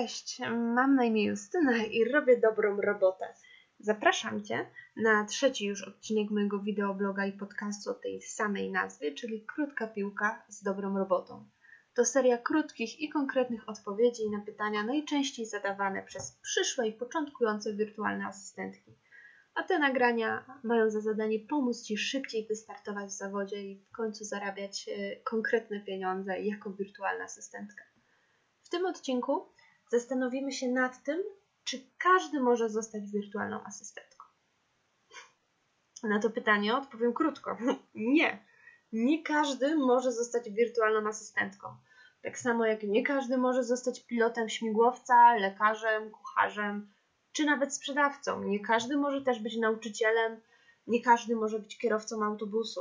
Cześć, mam na imię Justyna i robię dobrą robotę. Zapraszam Cię na trzeci już odcinek mojego wideobloga i podcastu o tej samej nazwie, czyli Krótka Piłka z dobrą robotą. To seria krótkich i konkretnych odpowiedzi na pytania najczęściej zadawane przez przyszłe i początkujące wirtualne asystentki. A te nagrania mają za zadanie pomóc Ci szybciej wystartować w zawodzie i w końcu zarabiać e, konkretne pieniądze jako wirtualna asystentka. W tym odcinku zastanowimy się nad tym, czy każdy może zostać wirtualną asystentką. Na to pytanie odpowiem krótko. Nie. Nie każdy może zostać wirtualną asystentką. Tak samo jak nie każdy może zostać pilotem śmigłowca, lekarzem, kucharzem czy nawet sprzedawcą. Nie każdy może też być nauczycielem, nie każdy może być kierowcą autobusu.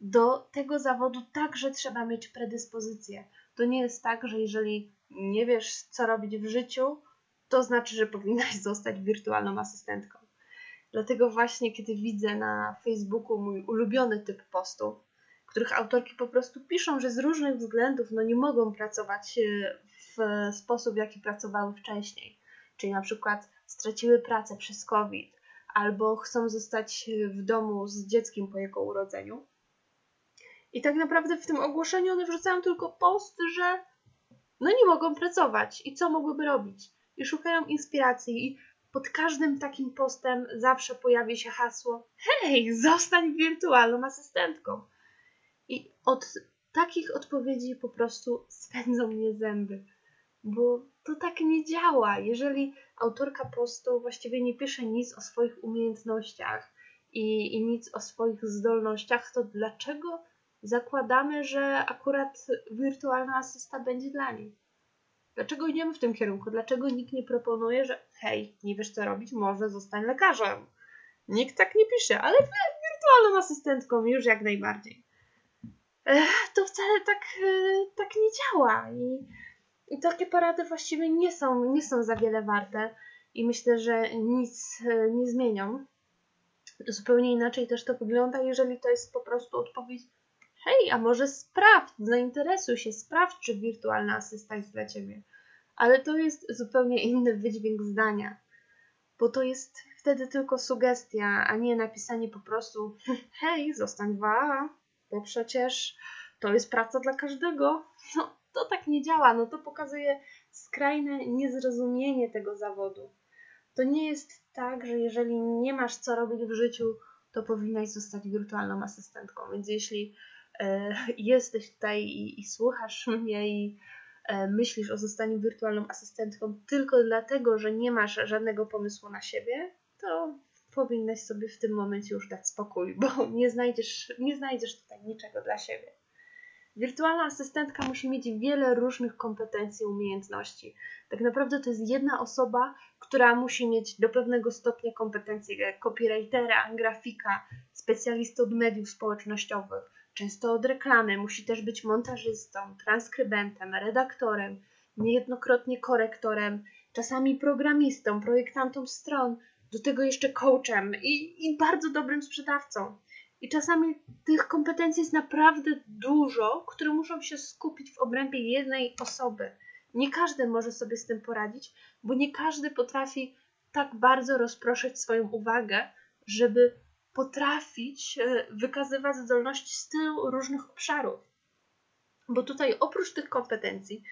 Do tego zawodu także trzeba mieć predyspozycję. To nie jest tak, że jeżeli nie wiesz, co robić w życiu, to znaczy, że powinnaś zostać wirtualną asystentką. Dlatego właśnie, kiedy widzę na Facebooku mój ulubiony typ postu, których autorki po prostu piszą, że z różnych względów no, nie mogą pracować e, w sposób, w jaki pracowały wcześniej. Czyli na przykład straciły pracę przez COVID, albo chcą zostać w domu z dzieckiem po jego urodzeniu. I tak naprawdę w tym ogłoszeniu one wrzucają tylko post, że no nie mogą pracować i co mogłyby robić. I szukają inspiracji i pod każdym takim postem zawsze pojawi się hasło hej, zostań wirtualną asystentką. I od takich odpowiedzi po prostu spędzą mnie zęby, bo to tak nie działa. Jeżeli autorka postu właściwie nie pisze nic o swoich umiejętnościach i, i nic o swoich zdolnościach, to dlaczego zakładamy, że akurat wirtualna asysta będzie dla niej. Dlaczego idziemy w tym kierunku? Dlaczego nikt nie proponuje, że hej, nie wiesz co robić, może zostań lekarzem? Nikt tak nie pisze, ale wirtualną asystentką już jak najbardziej. To wcale tak, e, tak nie działa i, i takie porady właściwie nie są, nie są za wiele warte i myślę, że nic e, nie zmienią. Zupełnie inaczej też to wygląda, jeżeli to jest po prostu odpowiedź hej, a może sprawdź, zainteresuj się, sprawdź, czy wirtualna asysta jest dla Ciebie. Ale to jest zupełnie inny wydźwięk zdania, bo to jest wtedy tylko sugestia, a nie napisanie po prostu hej, zostań dwa, bo przecież to jest praca dla każdego. No, to tak nie działa, no to pokazuje skrajne niezrozumienie tego zawodu. To nie jest tak, że jeżeli nie masz co robić w życiu, to powinnaś zostać wirtualną asystentką. Więc jeśli jesteś tutaj i, i słuchasz mnie i e, myślisz o zostaniu wirtualną asystentką tylko dlatego, że nie masz żadnego pomysłu na siebie, to powinnaś sobie w tym momencie już dać spokój, bo nie znajdziesz, nie znajdziesz tutaj niczego dla siebie. Wirtualna asystentka musi mieć wiele różnych kompetencji i umiejętności. Tak naprawdę to jest jedna osoba, która musi mieć do pewnego stopnia kompetencje copywritera, grafika, specjalisty od mediów społecznościowych, często od reklamy, musi też być montażystą, transkrybentem, redaktorem, niejednokrotnie korektorem, czasami programistą, projektantą stron, do tego jeszcze coachem i, i bardzo dobrym sprzedawcą. I czasami tych kompetencji jest naprawdę dużo, które muszą się skupić w obrębie jednej osoby. Nie każdy może sobie z tym poradzić, bo nie każdy potrafi tak bardzo rozproszyć swoją uwagę, żeby potrafić e, wykazywać zdolności z tylu różnych obszarów. Bo tutaj oprócz tych kompetencji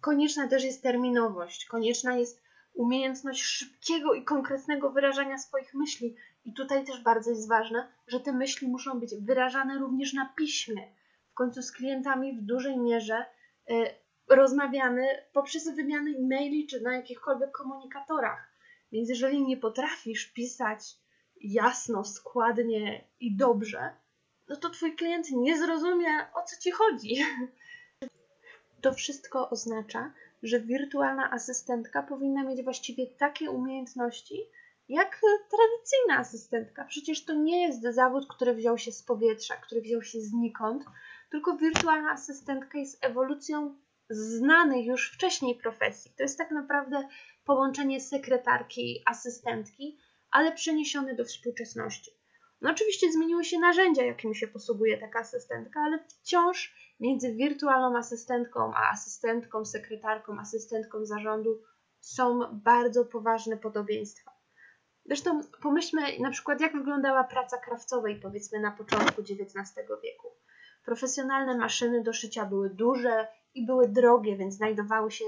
konieczna też jest terminowość, konieczna jest umiejętność szybkiego i konkretnego wyrażania swoich myśli. I tutaj też bardzo jest ważne, że te myśli muszą być wyrażane również na piśmie. W końcu z klientami w dużej mierze y, rozmawiamy poprzez wymianę e-maili czy na jakichkolwiek komunikatorach. Więc jeżeli nie potrafisz pisać jasno, składnie i dobrze, no to twój klient nie zrozumie, o co ci chodzi. To wszystko oznacza, że wirtualna asystentka powinna mieć właściwie takie umiejętności, jak tradycyjna asystentka. Przecież to nie jest zawód, który wziął się z powietrza, który wziął się znikąd, tylko wirtualna asystentka jest ewolucją znanych już wcześniej profesji. To jest tak naprawdę połączenie sekretarki asystentki, ale przeniesiony do współczesności. No oczywiście zmieniły się narzędzia, jakimi się posługuje taka asystentka, ale wciąż między wirtualną asystentką a asystentką, sekretarką, asystentką zarządu są bardzo poważne podobieństwa. Zresztą pomyślmy na przykład, jak wyglądała praca krawcowej, powiedzmy na początku XIX wieku. Profesjonalne maszyny do szycia były duże i były drogie, więc znajdowały się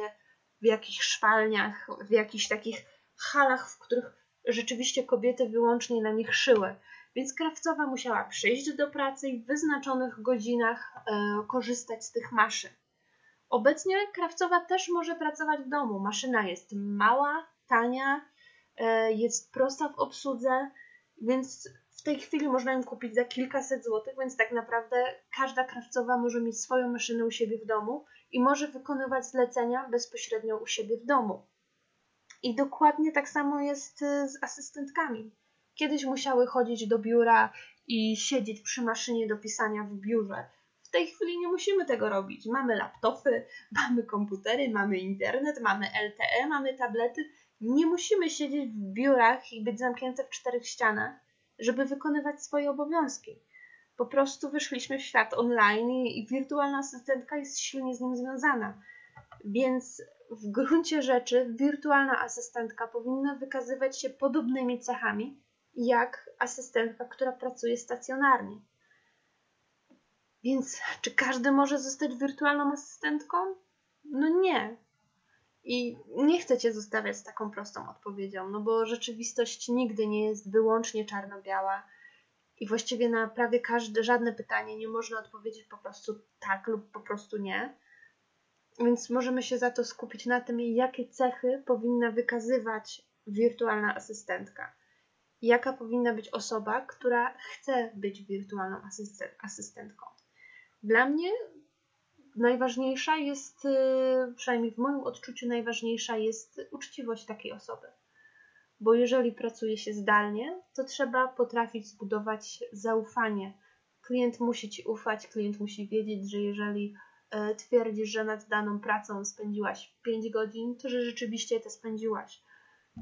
w jakichś szwalniach, w jakichś takich halach, w których rzeczywiście kobiety wyłącznie na nich szyły. Więc krawcowa musiała przyjść do pracy i w wyznaczonych godzinach e, korzystać z tych maszyn. Obecnie krawcowa też może pracować w domu. Maszyna jest mała, tania, e, jest prosta w obsłudze, więc w tej chwili można ją kupić za kilkaset złotych, więc tak naprawdę każda krawcowa może mieć swoją maszynę u siebie w domu i może wykonywać zlecenia bezpośrednio u siebie w domu. I dokładnie tak samo jest e, z asystentkami. Kiedyś musiały chodzić do biura i siedzieć przy maszynie do pisania w biurze. W tej chwili nie musimy tego robić. Mamy laptopy, mamy komputery, mamy internet, mamy LTE, mamy tablety. Nie musimy siedzieć w biurach i być zamknięte w czterech ścianach, żeby wykonywać swoje obowiązki. Po prostu wyszliśmy w świat online i wirtualna asystentka jest silnie z nim związana. Więc w gruncie rzeczy wirtualna asystentka powinna wykazywać się podobnymi cechami jak asystentka, która pracuje stacjonarnie. Więc czy każdy może zostać wirtualną asystentką? No nie. I nie chcę cię zostawiać z taką prostą odpowiedzią, no bo rzeczywistość nigdy nie jest wyłącznie czarno-biała i właściwie na prawie każde, żadne pytanie nie można odpowiedzieć po prostu tak lub po prostu nie. Więc możemy się za to skupić na tym, jakie cechy powinna wykazywać wirtualna asystentka jaka powinna być osoba, która chce być wirtualną asystentką. Dla mnie najważniejsza jest, y, przynajmniej w moim odczuciu, najważniejsza jest uczciwość takiej osoby. Bo jeżeli pracuje się zdalnie, to trzeba potrafić zbudować zaufanie. Klient musi ci ufać, klient musi wiedzieć, że jeżeli twierdzisz, że nad daną pracą spędziłaś 5 godzin, to że rzeczywiście te spędziłaś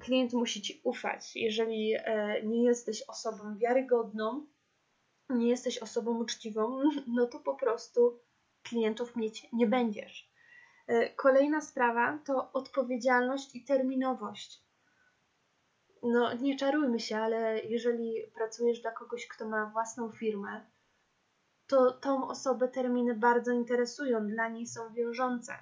klient musi ci ufać. Jeżeli e, nie jesteś osobą wiarygodną, nie jesteś osobą uczciwą, no to po prostu klientów mieć nie będziesz. E, kolejna sprawa to odpowiedzialność i terminowość. No, nie czarujmy się, ale jeżeli pracujesz dla kogoś, kto ma własną firmę, to tą osobę terminy bardzo interesują, dla niej są wiążące.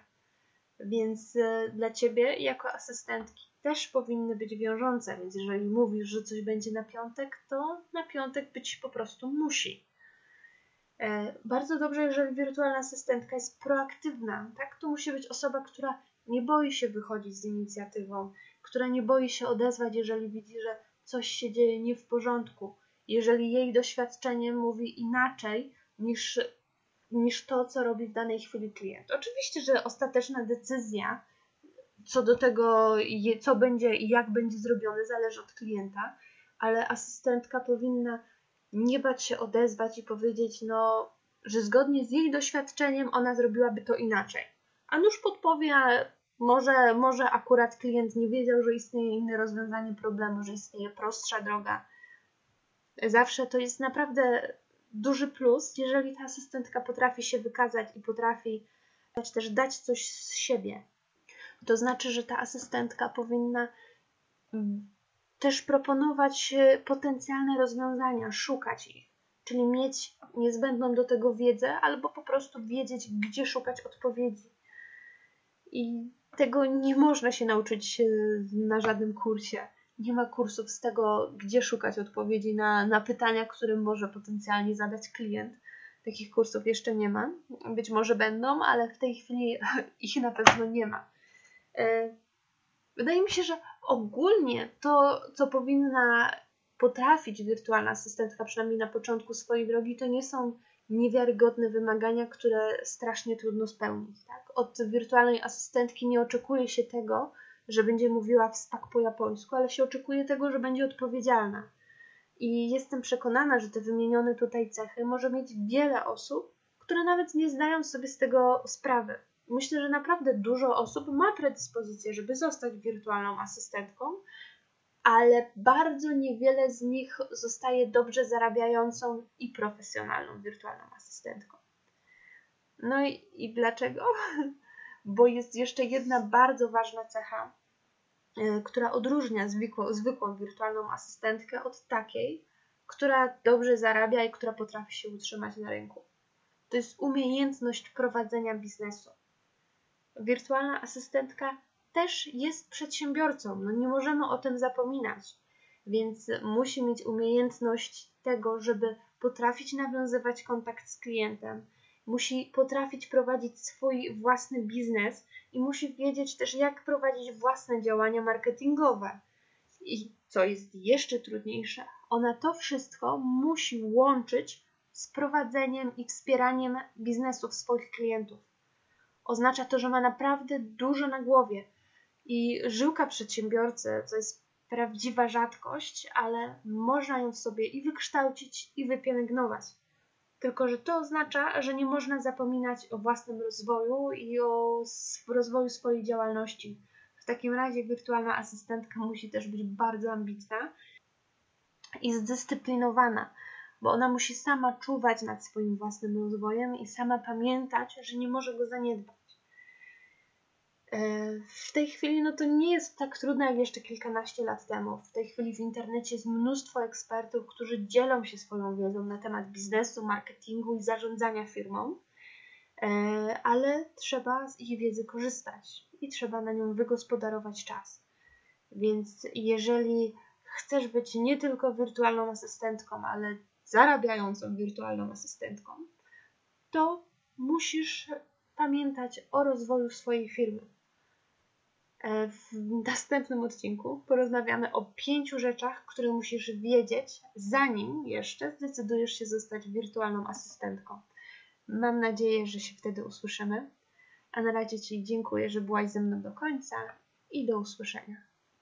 Więc e, dla ciebie, jako asystentki, też powinny być wiążące, więc jeżeli mówisz, że coś będzie na piątek, to na piątek być po prostu musi. E, bardzo dobrze, jeżeli wirtualna asystentka jest proaktywna, tak? To musi być osoba, która nie boi się wychodzić z inicjatywą, która nie boi się odezwać, jeżeli widzi, że coś się dzieje nie w porządku, jeżeli jej doświadczenie mówi inaczej niż, niż to, co robi w danej chwili klient. Oczywiście, że ostateczna decyzja co do tego, co będzie i jak będzie zrobione, zależy od klienta, ale asystentka powinna nie bać się odezwać i powiedzieć, no, że zgodnie z jej doświadczeniem ona zrobiłaby to inaczej. A nuż podpowie, może, może akurat klient nie wiedział, że istnieje inne rozwiązanie problemu, że istnieje prostsza droga. Zawsze to jest naprawdę duży plus, jeżeli ta asystentka potrafi się wykazać i potrafi też dać coś z siebie. To znaczy, że ta asystentka powinna mm, też proponować potencjalne rozwiązania, szukać ich, czyli mieć niezbędną do tego wiedzę, albo po prostu wiedzieć, gdzie szukać odpowiedzi. I tego nie można się nauczyć na żadnym kursie. Nie ma kursów z tego, gdzie szukać odpowiedzi na, na pytania, które może potencjalnie zadać klient. Takich kursów jeszcze nie ma. Być może będą, ale w tej chwili ich na pewno nie ma. E, wydaje mi się, że ogólnie to, co powinna potrafić wirtualna asystentka, przynajmniej na początku swojej drogi, to nie są niewiarygodne wymagania, które strasznie trudno spełnić. Tak? Od wirtualnej asystentki nie oczekuje się tego, że będzie mówiła w spak po japońsku, ale się oczekuje tego, że będzie odpowiedzialna. I jestem przekonana, że te wymienione tutaj cechy może mieć wiele osób, które nawet nie zdają sobie z tego sprawy myślę, że naprawdę dużo osób ma predyspozycję, żeby zostać wirtualną asystentką, ale bardzo niewiele z nich zostaje dobrze zarabiającą i profesjonalną wirtualną asystentką. No i, i dlaczego? Bo jest jeszcze jedna bardzo ważna cecha, która odróżnia zwykłą, zwykłą wirtualną asystentkę od takiej, która dobrze zarabia i która potrafi się utrzymać na rynku. To jest umiejętność prowadzenia biznesu. Wirtualna asystentka też jest przedsiębiorcą, no nie możemy o tym zapominać, więc musi mieć umiejętność tego, żeby potrafić nawiązywać kontakt z klientem, musi potrafić prowadzić swój własny biznes i musi wiedzieć też, jak prowadzić własne działania marketingowe. I co jest jeszcze trudniejsze, ona to wszystko musi łączyć z prowadzeniem i wspieraniem biznesów swoich klientów. Oznacza to, że ma naprawdę dużo na głowie i żyłka przedsiębiorcy to jest prawdziwa rzadkość, ale można ją w sobie i wykształcić, i wypielęgnować. Tylko, że to oznacza, że nie można zapominać o własnym rozwoju i o rozwoju swojej działalności. W takim razie wirtualna asystentka musi też być bardzo ambitna i zdyscyplinowana, bo ona musi sama czuwać nad swoim własnym rozwojem i sama pamiętać, że nie może go zaniedbać. E, w tej chwili no to nie jest tak trudne jak jeszcze kilkanaście lat temu. W tej chwili w internecie jest mnóstwo ekspertów, którzy dzielą się swoją wiedzą na temat biznesu, marketingu i zarządzania firmą, e, ale trzeba z ich wiedzy korzystać i trzeba na nią wygospodarować czas. Więc jeżeli chcesz być nie tylko wirtualną asystentką, ale zarabiającą wirtualną asystentką, to musisz pamiętać o rozwoju swojej firmy. E, w następnym odcinku porozmawiamy o pięciu rzeczach, które musisz wiedzieć, zanim jeszcze zdecydujesz się zostać wirtualną asystentką. Mam nadzieję, że się wtedy usłyszymy. A na razie Ci dziękuję, że byłaś ze mną do końca i do usłyszenia.